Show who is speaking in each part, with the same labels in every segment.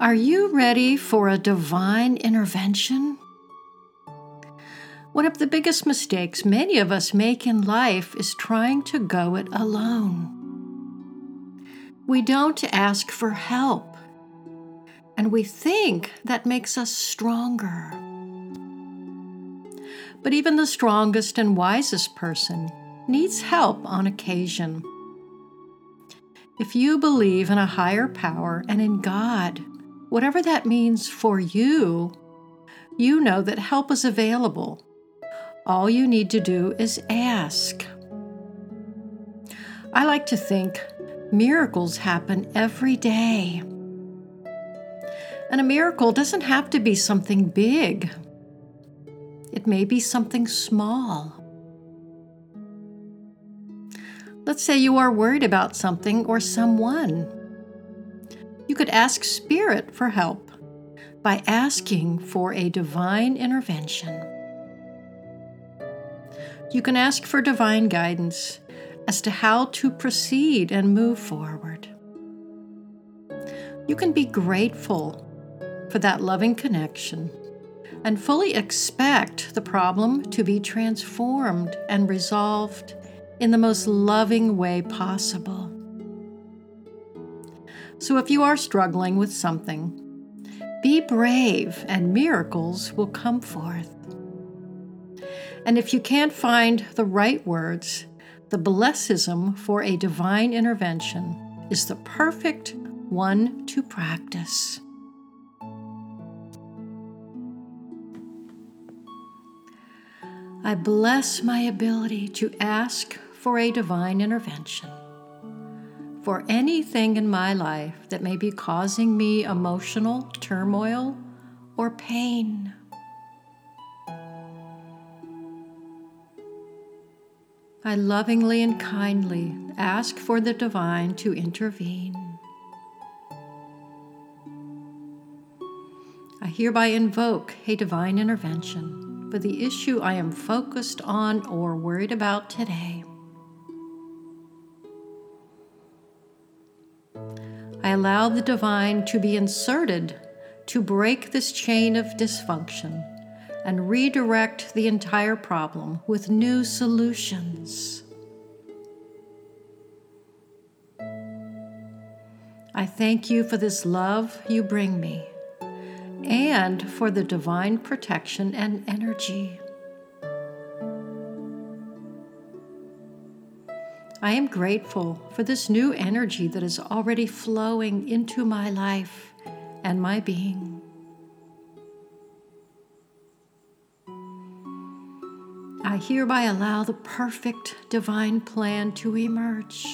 Speaker 1: Are you ready for a divine intervention? One of the biggest mistakes many of us make in life is trying to go it alone. We don't ask for help, and we think that makes us stronger. But even the strongest and wisest person needs help on occasion. If you believe in a higher power and in God, whatever that means for you, you know that help is available. All you need to do is ask. I like to think miracles happen every day. And a miracle doesn't have to be something big, it may be something small. Let's say you are worried about something or someone. You could ask Spirit for help by asking for a divine intervention. You can ask for divine guidance as to how to proceed and move forward. You can be grateful for that loving connection and fully expect the problem to be transformed and resolved in the most loving way possible. So, if you are struggling with something, be brave and miracles will come forth. And if you can't find the right words, the blessism for a divine intervention is the perfect one to practice. I bless my ability to ask for a divine intervention for anything in my life that may be causing me emotional turmoil or pain. I lovingly and kindly ask for the divine to intervene. I hereby invoke a divine intervention for the issue I am focused on or worried about today. I allow the divine to be inserted to break this chain of dysfunction and redirect the entire problem with new solutions. I thank you for this love you bring me and for the divine protection and energy. I am grateful for this new energy that is already flowing into my life and my being. I hereby allow the perfect divine plan to emerge.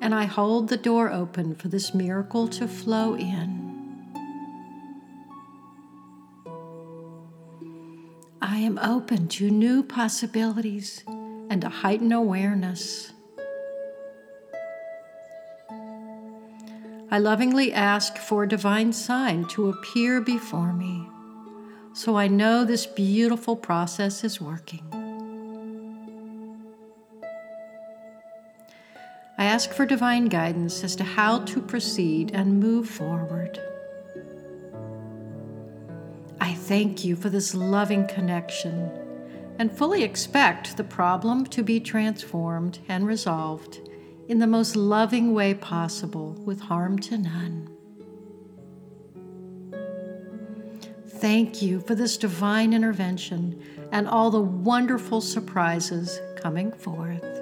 Speaker 1: And I hold the door open for this miracle to flow in. I am open to new possibilities and a heightened awareness. I lovingly ask for a divine sign to appear before me so I know this beautiful process is working. I ask for divine guidance as to how to proceed and move forward. I thank you for this loving connection and fully expect the problem to be transformed and resolved in the most loving way possible with harm to none. Thank you for this divine intervention and all the wonderful surprises coming forth.